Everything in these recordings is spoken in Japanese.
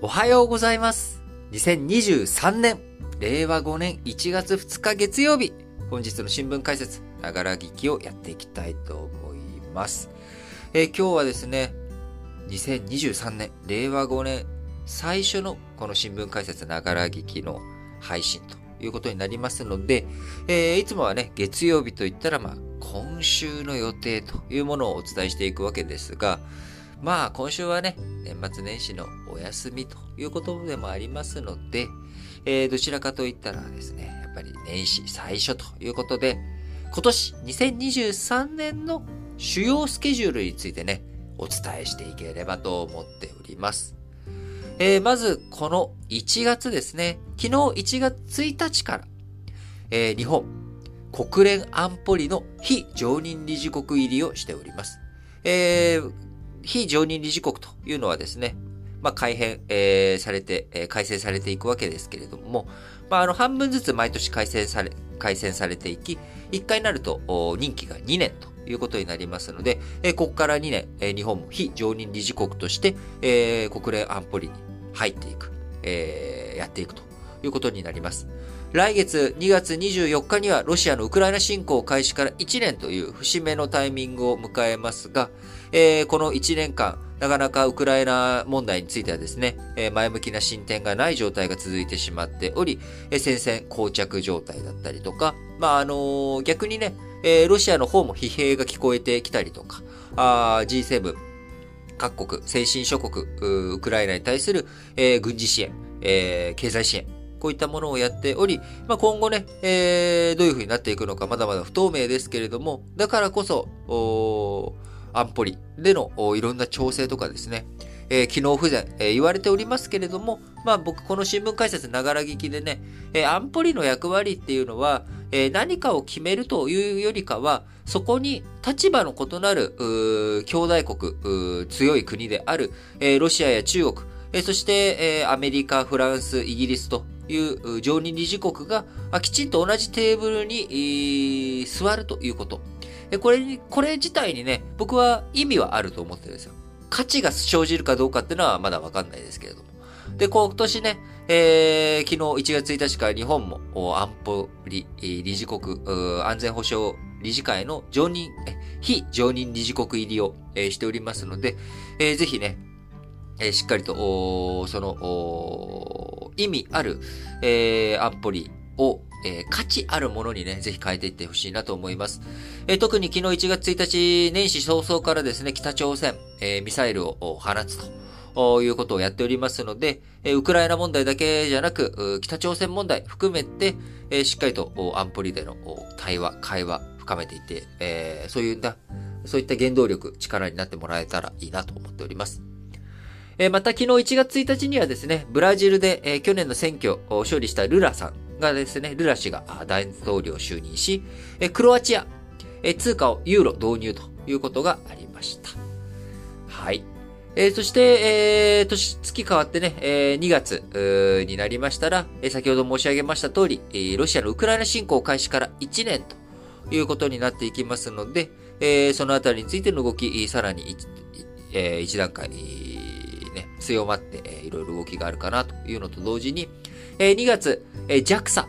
おはようございます。2023年、令和5年1月2日月曜日、本日の新聞解説、ながら聞きをやっていきたいと思います。えー、今日はですね、2023年、令和5年最初のこの新聞解説ながら聞きの配信ということになりますので、えー、いつもはね、月曜日といったら、まあ、今週の予定というものをお伝えしていくわけですが、まあ今週はね、年末年始のお休みということでもありますので、えー、どちらかといったらですね、やっぱり年始最初ということで、今年2023年の主要スケジュールについてね、お伝えしていければと思っております。えー、まず、この1月ですね、昨日1月1日から、えー、日本、国連安保理の非常任理事国入りをしております。えー、非常任理事国というのはですね、まあ、改変、えー、されて、えー、改正されていくわけですけれども、まあ、あの、半分ずつ毎年改正され、改正されていき、1回になると、任期が2年ということになりますので、えー、ここから2年、えー、日本も非常任理事国として、えー、国連安保理に入っていく、えー、やっていくということになります。来月2月24日にはロシアのウクライナ侵攻開始から1年という節目のタイミングを迎えますが、えー、この1年間、なかなかウクライナ問題についてはですね、前向きな進展がない状態が続いてしまっており、戦線膠着状態だったりとか、まあ、あの、逆にね、ロシアの方も疲弊が聞こえてきたりとか、G7、各国、先進諸国、ウクライナに対する、軍事支援、経済支援、こういったものをやっており、まあ、今後ね、どういう風になっていくのかまだまだ不透明ですけれども、だからこそ、安保理でのいろんな調整とかですね、えー、機能不全、えー、言われておりますけれども、まあ僕この新聞解説ながら聞きでね、えー、安保理の役割っていうのは、えー、何かを決めるというよりかは、そこに立場の異なる、兄弟国、強い国である、えー、ロシアや中国、えー、そして、えー、アメリカ、フランス、イギリスという常任理事国がきちんと同じテーブルに座るということ。これに、これ自体にね、僕は意味はあると思ってるんですよ。価値が生じるかどうかっていうのはまだわかんないですけれども。で、今年ね、えー、昨日1月1日から日本も安保理理事国、安全保障理事会の常任、非常任理事国入りを、えー、しておりますので、えー、ぜひね、えー、しっかりと、その、意味ある、えー、安保理を、えー、価値あるものにね、ぜひ変えていってほしいなと思います。えー、特に昨日1月1日、年始早々からですね、北朝鮮、えー、ミサイルを放つということをやっておりますので、えウクライナ問題だけじゃなく、北朝鮮問題含めて、えしっかりと安保理での対話、会話、深めていって、えそういった、そういった原動力、力になってもらえたらいいなと思っております。えまた昨日1月1日にはですね、ブラジルで、え去年の選挙を勝利したルラさんがですね、ルラ氏が大統領就任し、クロアチア、通貨をユーロ導入ということがありました。はい。えー、そして、えー、年、月変わってね、えー、2月になりましたら、えー、先ほど申し上げました通り、えー、ロシアのウクライナ侵攻開始から1年ということになっていきますので、えー、そのあたりについての動き、さらに、えー、一段階、ね、強まって、えー、いろいろ動きがあるかなというのと同時に、えー、2月、えー、JAXA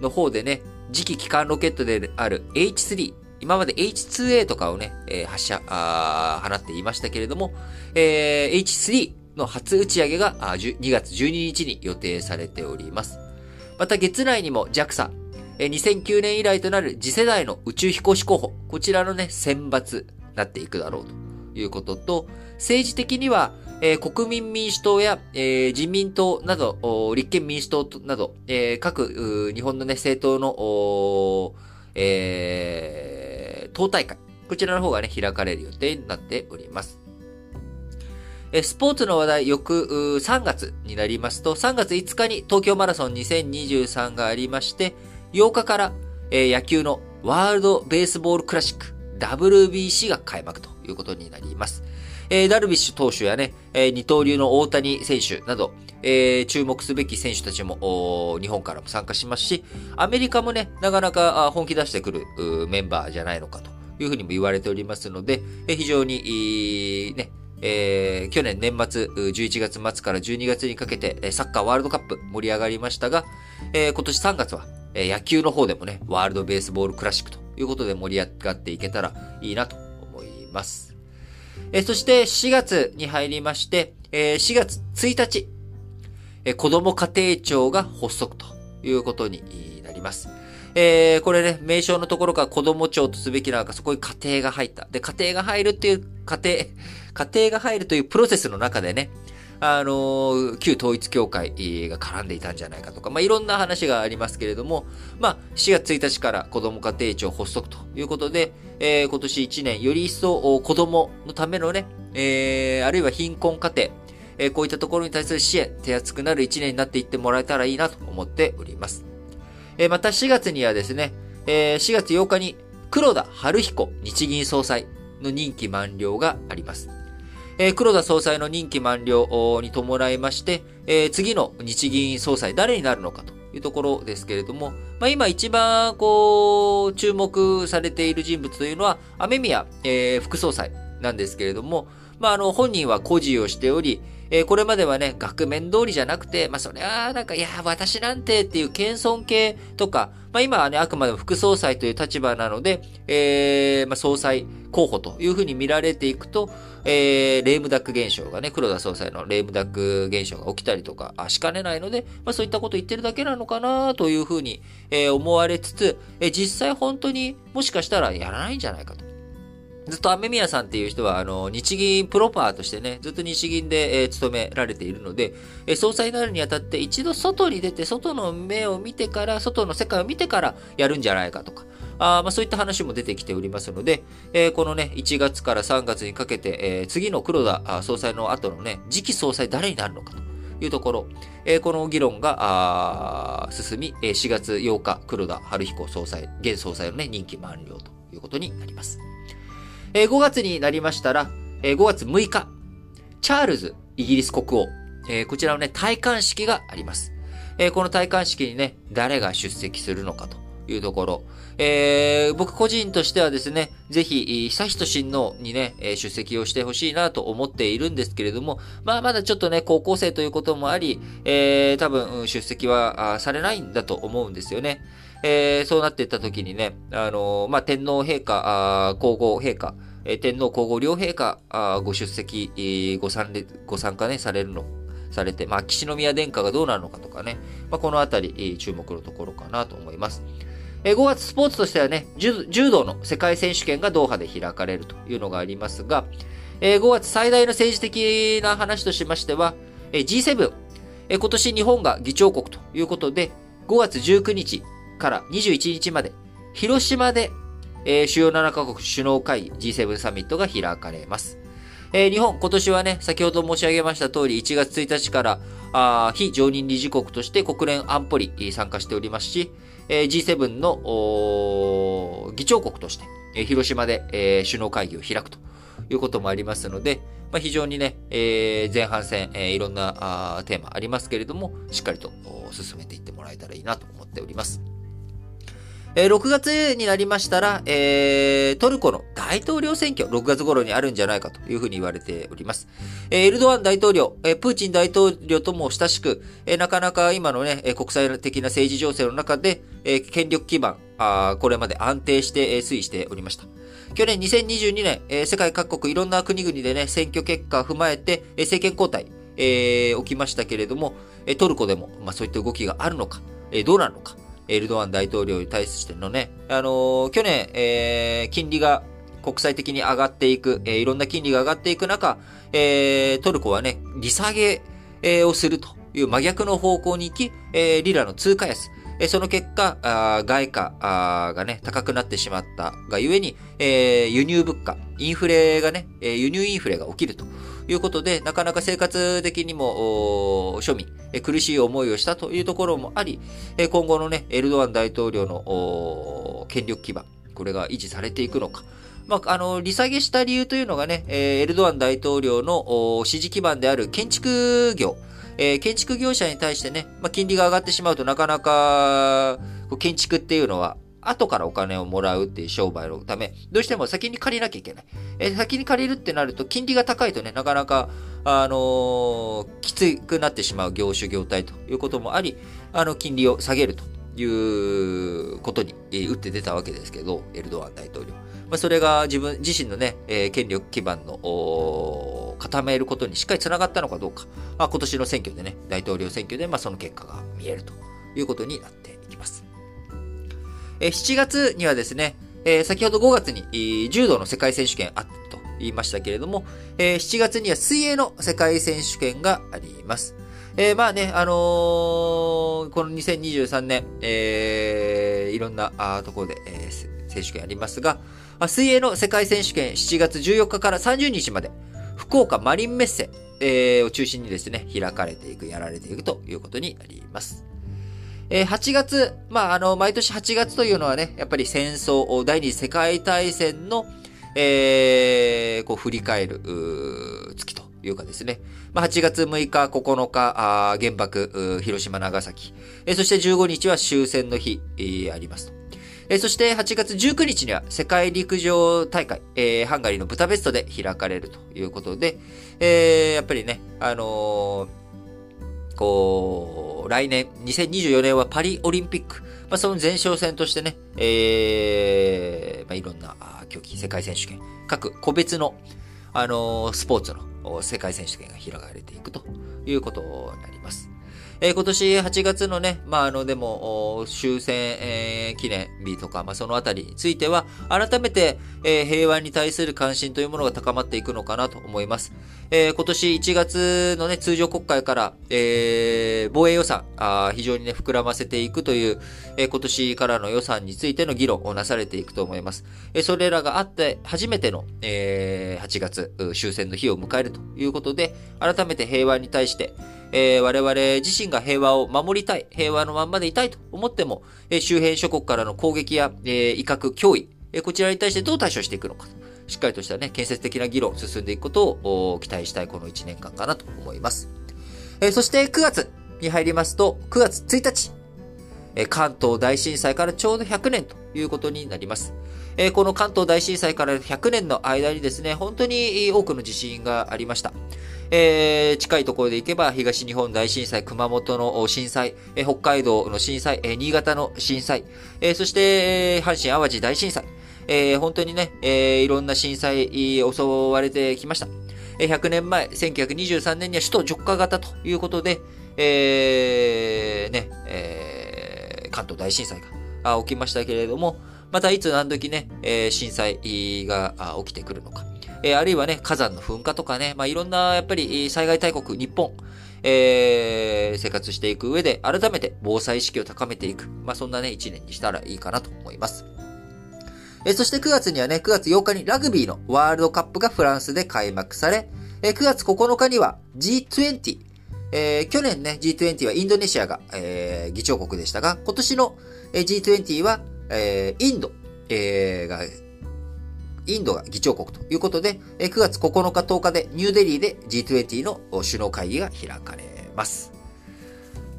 の方でね、次期機関ロケットである H3、今まで H2A とかをね、えー、発射、あ放っていましたけれども、えー、H3 の初打ち上げがあ2月12日に予定されております。また月内にも JAXA、えー、2009年以来となる次世代の宇宙飛行士候補、こちらのね、選抜なっていくだろうということと、政治的には、えー、国民民主党や、えー、自民党など、立憲民主党など、えー、各、日本のね、政党の、えー、党大会。こちらの方がね、開かれる予定になっております。えスポーツの話題、翌3月になりますと、3月5日に東京マラソン2023がありまして、8日から、え野球のワールドベースボールクラシック WBC が開幕ということになります。えー、ダルビッシュ投手やね、えー、二刀流の大谷選手など、えー、注目すべき選手たちも、日本からも参加しますし、アメリカもね、なかなか本気出してくるメンバーじゃないのかというふうにも言われておりますので、えー、非常に、ね、えー、去年年末、11月末から12月にかけて、サッカーワールドカップ盛り上がりましたが、えー、今年3月は、え野球の方でもね、ワールドベースボールクラシックということで盛り上がっていけたらいいなと思います。え、そして4月に入りまして、え、4月1日、え、子供家庭庁が発足ということになります。えー、これね、名称のところから子供庁とすべきなのか、そこに家庭が入った。で、家庭が入るっていう、家庭、家庭が入るというプロセスの中でね、あの、旧統一教会が絡んでいたんじゃないかとか、まあ、いろんな話がありますけれども、まあ、4月1日から子供家庭庁発足ということで、えー、今年1年、より一層子供のためのね、えー、あるいは貧困家庭、えー、こういったところに対する支援、手厚くなる1年になっていってもらえたらいいなと思っております。えー、また4月にはですね、えー、4月8日に黒田春彦日銀総裁の任期満了があります。え、黒田総裁の任期満了に伴いまして、え、次の日銀総裁誰になるのかというところですけれども、まあ、今一番こう注目されている人物というのは雨宮、えー、副総裁なんですけれども、まあ、あの本人は孤児をしており、えー、これまではね、額面通りじゃなくて、まあ、それは、なんか、いや、私なんてっていう謙遜系とか、まあ、今はね、あくまでも副総裁という立場なので、えー、まあ、総裁候補というふうに見られていくと、えー、レームダック現象がね、黒田総裁のレームダック現象が起きたりとかしかねないので、まあ、そういったこと言ってるだけなのかなというふうに、えー、思われつつ、えー、実際本当にもしかしたらやらないんじゃないかと。ずっと雨宮さんっていう人は、あの、日銀プロパーとしてね、ずっと日銀で、えー、勤められているので、えー、総裁になるにあたって一度外に出て、外の目を見てから、外の世界を見てからやるんじゃないかとか、あまあ、そういった話も出てきておりますので、えー、このね、1月から3月にかけて、えー、次の黒田総裁の後のね、次期総裁誰になるのかというところ、えー、この議論が進み、4月8日、黒田春彦総裁、現総裁のね、任期満了ということになります。えー、5月になりましたら、えー、5月6日、チャールズイギリス国王、え、こちらのね、戴冠式があります。え、この戴冠式にね、誰が出席するのかというところ。えー、僕個人としてはですね、ぜひ、悠仁親王にね、出席をしてほしいなと思っているんですけれども、まあまだちょっとね、高校生ということもあり、えー、多分、出席はされないんだと思うんですよね。えー、そうなっていった時にね、あのー、まあ、天皇陛下、あ皇后陛下、え、天皇皇后両陛下、あご出席、えー、ご参ご参加ね、されるの、されて、まあ、岸宮殿下がどうなるのかとかね、まあ、このあたり、注目のところかなと思います。え、5月スポーツとしてはね、柔道の世界選手権がドーハで開かれるというのがありますが、え、5月最大の政治的な話としましては、G7、今年日本が議長国ということで、5月19日、から21日まで、広島で、主要7カ国首脳会議 G7 サミットが開かれます。日本、今年はね、先ほど申し上げました通り、1月1日から非常任理事国として国連安保理参加しておりますし、え、G7 の議長国として、え、広島で、え、首脳会議を開くということもありますので、まあ、非常にね、え、前半戦、え、いろんなあテーマありますけれども、しっかりと進めていってもらえたらいいなと思っております。えー、6月になりましたら、えー、トルコの大統領選挙、6月頃にあるんじゃないかというふうに言われております。えー、エルドアン大統領、えー、プーチン大統領とも親しく、えー、なかなか今のね、国際的な政治情勢の中で、えー、権力基盤、あこれまで安定して、えー、推移しておりました。去年2022年、えー、世界各国いろんな国々でね、選挙結果を踏まえて、えー、政権交代、えー、起きましたけれども、トルコでも、まあ、そういった動きがあるのか、えー、どうなるのか、エルドアン大統領に対してのね、あのー、去年、えー、金利が国際的に上がっていく、えー、いろんな金利が上がっていく中、えー、トルコはね、利下げ、えー、をするという真逆の方向に行き、えー、リラの通貨安、え、その結果、あ外貨がね、高くなってしまったがゆえに、え、輸入物価、インフレがね、え、輸入インフレが起きるということで、なかなか生活的にも、庶民、苦しい思いをしたというところもあり、今後のね、エルドアン大統領の権力基盤、これが維持されていくのか。まあ、あの、利下げした理由というのがね、エルドアン大統領の支持基盤である建築業、えー、建築業者に対してね、まあ、金利が上がってしまうとなかなか、建築っていうのは、後からお金をもらうっていう商売のため、どうしても先に借りなきゃいけない。えー、先に借りるってなると、金利が高いとね、なかなか、あのー、きつくなってしまう業種業態ということもあり、あの、金利を下げるということに、え、打って出たわけですけど、エルドアン大統領。まあ、それが自分自身のね、えー、権力基盤の固めることにしっかりつながったのかどうか、まあ、今年の選挙でね、大統領選挙で、まあ、その結果が見えるということになっていきます。えー、7月にはですね、えー、先ほど5月に、えー、柔道の世界選手権あったと言いましたけれども、えー、7月には水泳の世界選手権があります。えー、まあね、あのー、この2023年、えー、いろんなところで、えー、選手権ありますが、水泳の世界選手権7月14日から30日まで、福岡マリンメッセ、えー、を中心にですね、開かれていく、やられていくということになります。えー、8月、まあ、あの、毎年8月というのはね、やっぱり戦争、第二次世界大戦の、えー、こう、振り返る、月というかですね。まあ、8月6日、9日、あ原爆、広島、長崎、えー、そして15日は終戦の日、えー、ありますと。えー、そして8月19日には世界陸上大会、えー、ハンガリーのブタペストで開かれるということで、えー、やっぱりね、あのー、こう、来年、2024年はパリオリンピック、まあ、その前哨戦としてね、えー、まあ、いろんな競技、世界選手権、各個別の、あのー、スポーツの世界選手権が開かれていくということになります。えー、今年8月のね、まあ、あの、でも、終戦、えー、記念日とか、まあ、そのあたりについては、改めて、えー、平和に対する関心というものが高まっていくのかなと思います。えー、今年1月のね、通常国会から、えー、防衛予算、あ非常にね、膨らませていくという、えー、今年からの予算についての議論をなされていくと思います。えー、それらがあって、初めての、えー、8月、終戦の日を迎えるということで、改めて平和に対して、えー、我々自身が平和を守りたい、平和のまんまでいたいと思っても、えー、周辺諸国からの攻撃や、えー、威嚇、脅威、えー、こちらに対してどう対処していくのかしっかりとしたね、建設的な議論を進んでいくことを期待したいこの1年間かなと思います。えー、そして9月に入りますと、9月1日、えー、関東大震災からちょうど100年ということになります。えー、この関東大震災から100年の間にですね、本当に多くの地震がありました。えー、近いところで行けば、東日本大震災、熊本の震災、えー、北海道の震災、えー、新潟の震災、えー、そして、阪神淡路大震災、えー、本当にね、えー、いろんな震災、襲われてきました。えー、100年前、1923年には首都直下型ということで、えー、ね、えー、関東大震災が起きましたけれども、またいつ何時ね、震災が起きてくるのか。えー、あるいはね、火山の噴火とかね、まあ、いろんな、やっぱり、災害大国、日本、えー、生活していく上で、改めて防災意識を高めていく。まあ、そんなね、一年にしたらいいかなと思います。え、そして9月にはね、9月8日にラグビーのワールドカップがフランスで開幕され、え、9月9日には G20、えー、去年ね、G20 はインドネシアが、えー、議長国でしたが、今年の G20 は、えー、インド、えー、がインドが議長国ということで、9月9日10日でニューデリーで G20 の首脳会議が開かれます。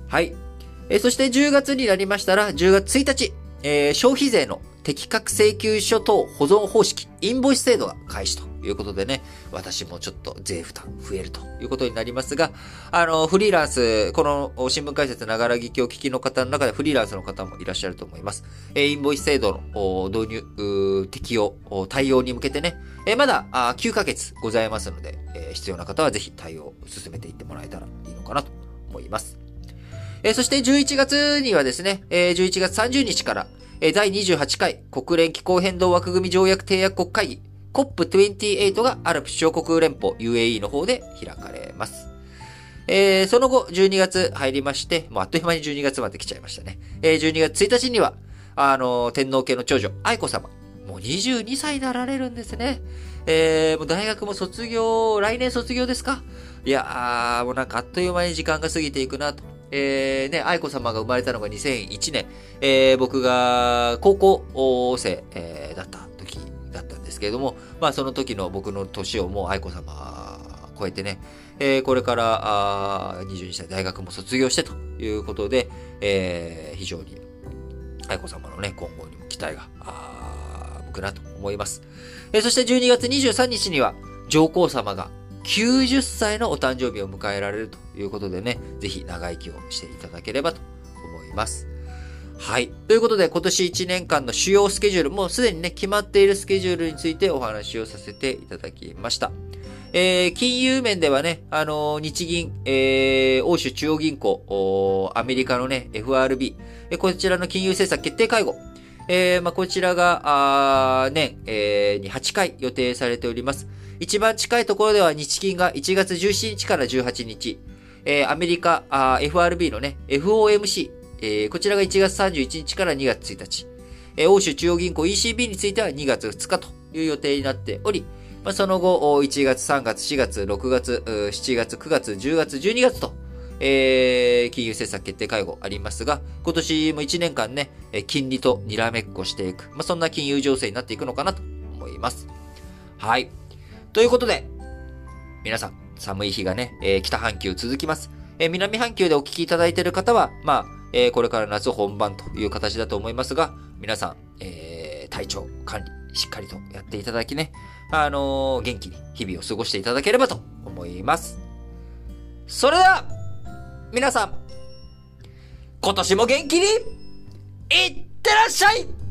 はい。そして10月になりましたら、10月1日、えー、消費税の適格請求書等保存方式、インボイス制度が開始ということでね、私もちょっと税負担増えるということになりますが、あの、フリーランス、この新聞解説ながら聞きを聞きの方の中でフリーランスの方もいらっしゃると思います。えインボイス制度の導入、適用、対応に向けてね、えまだあ9ヶ月ございますので、え必要な方はぜひ対応を進めていってもらえたらいいのかなと思います。えそして11月にはですね、え11月30日から、第28回国連気候変動枠組条約締約国会議 COP28 がアルプ首長国連邦 UAE の方で開かれます。えー、その後、12月入りまして、もうあっという間に12月まで来ちゃいましたね。えー、12月1日には、あの、天皇家の長女、愛子様。もう22歳になられるんですね。えー、もう大学も卒業、来年卒業ですか？いやー、もうなんかあっという間に時間が過ぎていくなと。えー、ね、愛子様が生まれたのが2001年、えー、僕が高校生、えー、だった時だったんですけれども、まあその時の僕の年をもう愛子様超えてね、えー、これからあ22歳大学も卒業してということで、えー、非常に愛子様のね、今後にも期体が、あ向くなと思います。えそして12月23日には、上皇様が90歳のお誕生日を迎えられるということでね、ぜひ長生きをしていただければと思います。はい。ということで、今年1年間の主要スケジュール、もうすでにね、決まっているスケジュールについてお話をさせていただきました。えー、金融面ではね、あのー、日銀、えー、欧州中央銀行、アメリカのね、FRB、えこちらの金融政策決定会合、えー、まあ、こちらが、あ年、えー、に8回予定されております。一番近いところでは日銀が1月17日から18日、えー、アメリカ、あ FRB のね、FOMC、えー、こちらが1月31日から2月1日、えー、欧州中央銀行 ECB については2月2日という予定になっており、まあ、その後、1月、3月、4月、6月、7月、9月、10月、12月と、えー、金融政策決定会合ありますが、今年も1年間ね、金利とにらめっこしていく、まあ、そんな金融情勢になっていくのかなと思います。はい。ということで、皆さん、寒い日がね、えー、北半球続きます。えー、南半球でお聞きいただいている方は、まあ、えー、これから夏本番という形だと思いますが、皆さん、えー、体調管理、しっかりとやっていただきね、あの、元気に日々を過ごしていただければと思います。それでは、皆さん、今年も元気に、いってらっしゃい